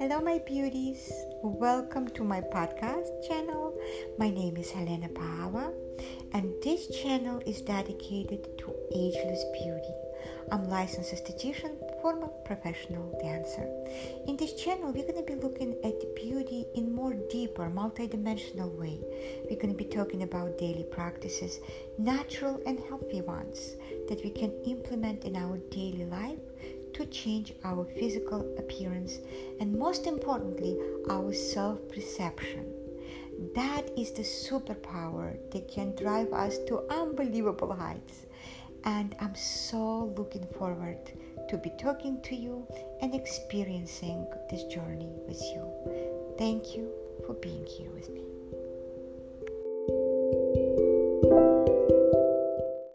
Hello, my beauties. Welcome to my podcast channel. My name is Helena Pava, and this channel is dedicated to ageless beauty. I'm licensed esthetician, former professional dancer. In this channel, we're going to be looking at beauty in more deeper, multidimensional way. We're going to be talking about daily practices, natural and healthy ones that we can implement in our daily life to change our physical appearance and, most importantly, our self perception. That is the superpower that can drive us to unbelievable heights. And I'm so looking forward to be talking to you and experiencing this journey with you. Thank you for being here with me.